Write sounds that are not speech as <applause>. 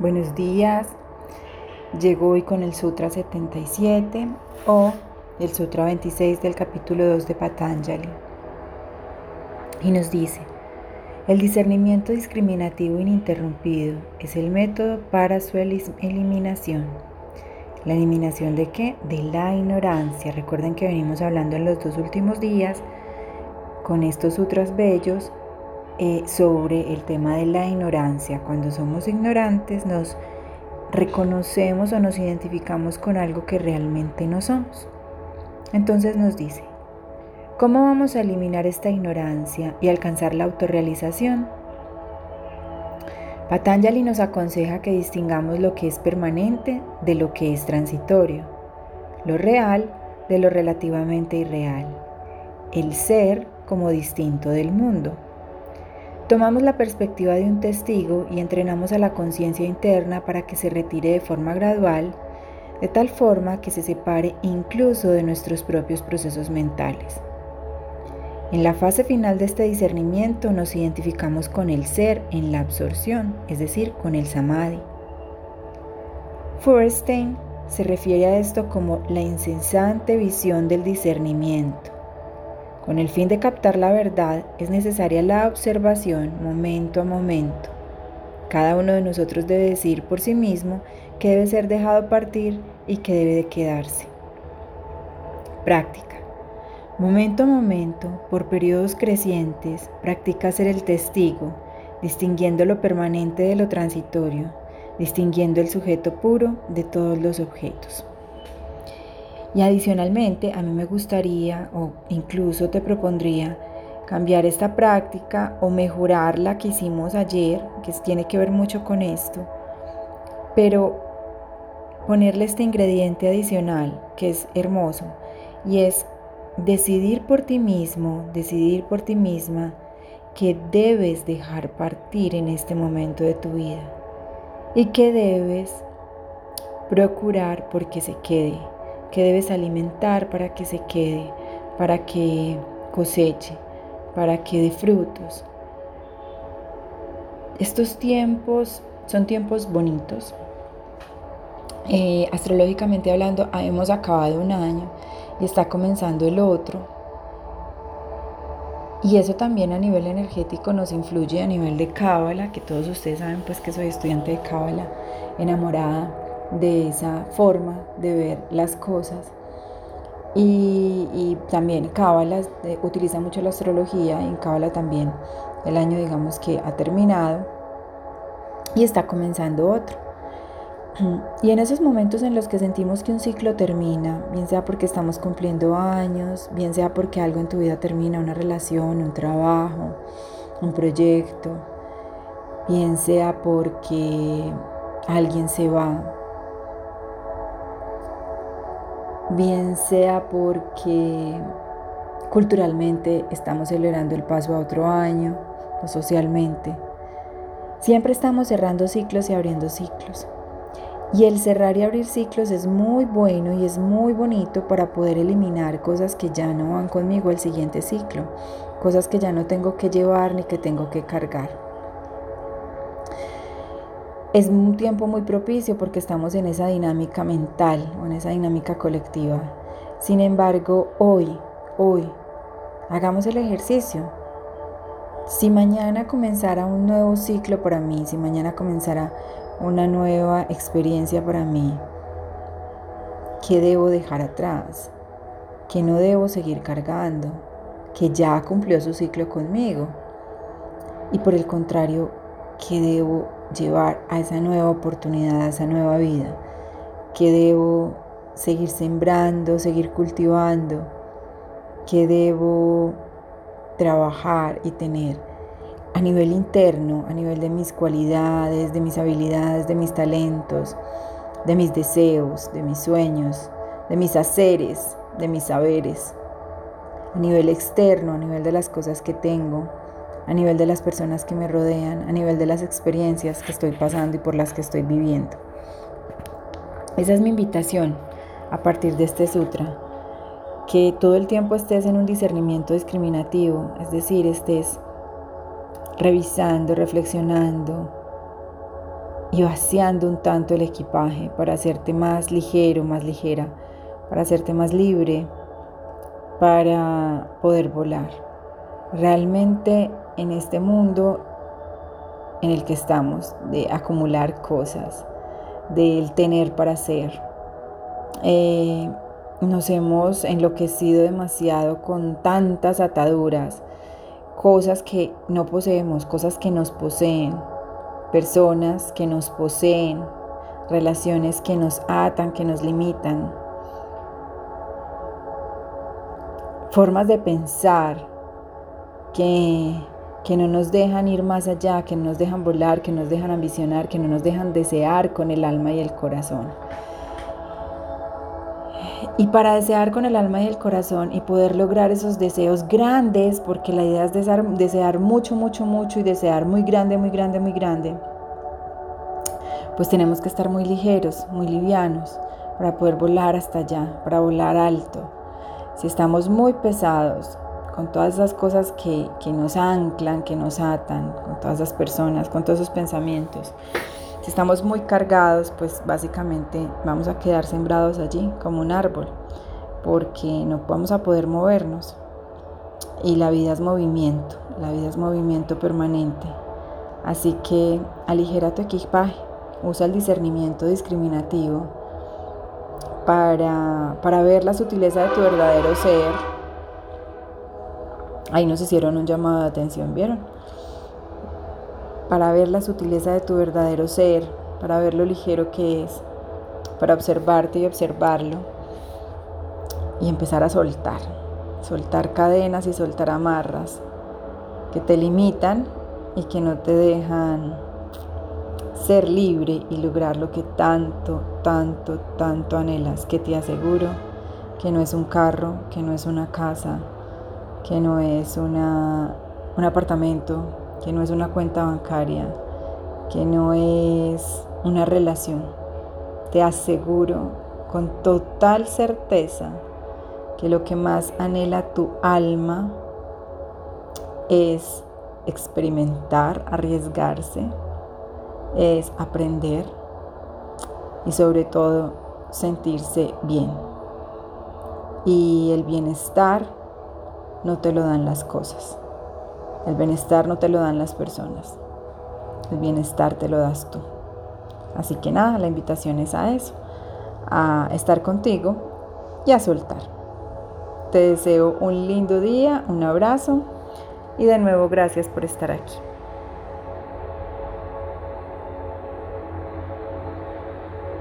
Buenos días. Llego hoy con el Sutra 77 o el Sutra 26 del capítulo 2 de Patanjali. Y nos dice, el discernimiento discriminativo ininterrumpido es el método para su eliminación. ¿La eliminación de qué? De la ignorancia. Recuerden que venimos hablando en los dos últimos días con estos sutras bellos eh, sobre el tema de la ignorancia. Cuando somos ignorantes nos reconocemos o nos identificamos con algo que realmente no somos. Entonces nos dice, ¿cómo vamos a eliminar esta ignorancia y alcanzar la autorrealización? Patanjali nos aconseja que distingamos lo que es permanente de lo que es transitorio, lo real de lo relativamente irreal, el ser como distinto del mundo. Tomamos la perspectiva de un testigo y entrenamos a la conciencia interna para que se retire de forma gradual, de tal forma que se separe incluso de nuestros propios procesos mentales. En la fase final de este discernimiento nos identificamos con el ser en la absorción, es decir, con el samadhi. Feuerstein se refiere a esto como la incesante visión del discernimiento. Con el fin de captar la verdad es necesaria la observación momento a momento. Cada uno de nosotros debe decir por sí mismo que debe ser dejado partir y que debe de quedarse. Práctica. Momento a momento, por periodos crecientes, practica ser el testigo, distinguiendo lo permanente de lo transitorio, distinguiendo el sujeto puro de todos los objetos. Y adicionalmente, a mí me gustaría o incluso te propondría cambiar esta práctica o mejorar la que hicimos ayer, que tiene que ver mucho con esto, pero ponerle este ingrediente adicional que es hermoso y es decidir por ti mismo, decidir por ti misma que debes dejar partir en este momento de tu vida y que debes procurar porque se quede que debes alimentar para que se quede, para que coseche, para que dé frutos. Estos tiempos son tiempos bonitos. Eh, astrológicamente hablando, hemos acabado un año y está comenzando el otro. Y eso también a nivel energético nos influye a nivel de Cábala, que todos ustedes saben pues que soy estudiante de Cábala, enamorada de esa forma de ver las cosas. Y, también Cábala eh, utiliza mucho la astrología, y en Cábala también el año digamos que ha terminado y está comenzando otro. <clears throat> Y en esos momentos en los que sentimos que un ciclo termina, bien sea porque estamos cumpliendo años, bien sea porque algo en tu vida termina, una relación, un trabajo, un proyecto, bien sea porque alguien se va, bien sea porque culturalmente estamos celebrando el paso a otro año o socialmente. Siempre estamos cerrando ciclos y abriendo ciclos. Y el cerrar y abrir ciclos es muy bueno y es muy bonito para poder eliminar cosas que ya no van conmigo al siguiente ciclo, cosas que ya no tengo que llevar ni que tengo que cargar. Es un tiempo muy propicio porque estamos en esa dinámica mental o en esa dinámica colectiva. Sin embargo, hoy, hoy, hagamos el ejercicio. Si mañana comenzara un nuevo ciclo para mí, si mañana comenzara una nueva experiencia para mí, ¿qué debo dejar atrás? ¿Qué no debo seguir cargando? Que ya cumplió su ciclo conmigo. Y por el contrario, ¿qué debo llevar a esa nueva oportunidad, a esa nueva vida, que debo seguir sembrando, seguir cultivando, que debo trabajar y tener a nivel interno, a nivel de mis cualidades, de mis habilidades, de mis talentos, de mis deseos, de mis sueños, de mis haceres, de mis saberes, a nivel externo, a nivel de las cosas que tengo, a nivel de las personas que me rodean, a nivel de las experiencias que estoy pasando y por las que estoy viviendo. Esa es mi invitación a partir de este sutra, que todo el tiempo estés en un discernimiento discriminativo, es decir, estés revisando, reflexionando, y vaciando un tanto el equipaje para hacerte más ligero, más ligera, para hacerte más libre, para poder volar. Realmente en este mundo en el que estamos, de acumular cosas, del tener para hacer, eh, nos hemos enloquecido demasiado con tantas ataduras, cosas que no poseemos, cosas que nos poseen, personas que nos poseen, relaciones que nos atan, que nos limitan, formas de pensar que, que no nos dejan ir más allá, que no nos dejan volar, que nos dejan ambicionar, que no nos dejan desear con el alma y el corazón. Y para desear con el alma y el corazón y poder lograr esos deseos grandes, porque la idea es desear, desear mucho, mucho, mucho y desear muy grande, muy grande, muy grande, pues tenemos que estar muy ligeros, muy livianos, para poder volar hasta allá, para volar alto. Si estamos muy pesados, con todas esas cosas que, que nos anclan, que nos atan, con todas esas personas, con todos esos pensamientos, si estamos muy cargados, pues básicamente vamos a quedar sembrados allí como un árbol, porque no vamos a poder movernos. Y la vida es movimiento, la vida es movimiento permanente. Así que aligera tu equipaje, usa el discernimiento discriminativo para, para ver la sutileza de tu verdadero ser. Ahí nos hicieron un llamado de atención, ¿vieron? para ver la sutileza de tu verdadero ser, para ver lo ligero que es, para observarte y observarlo y empezar a soltar, soltar cadenas y soltar amarras que te limitan y que no te dejan ser libre y lograr lo que tanto, tanto, tanto anhelas, que te aseguro que no es un carro, que no es una casa, que no es una, un apartamento, que no es una cuenta bancaria, que no es una relación. Te aseguro con total certeza que lo que más anhela tu alma es experimentar, arriesgarse, es aprender y sobre todo sentirse bien. Y el bienestar no te lo dan las cosas. El bienestar no te lo dan las personas. El bienestar te lo das tú. Así que nada, la invitación es a eso, a estar contigo y a soltar. Te deseo un lindo día, un abrazo y de nuevo gracias por estar aquí.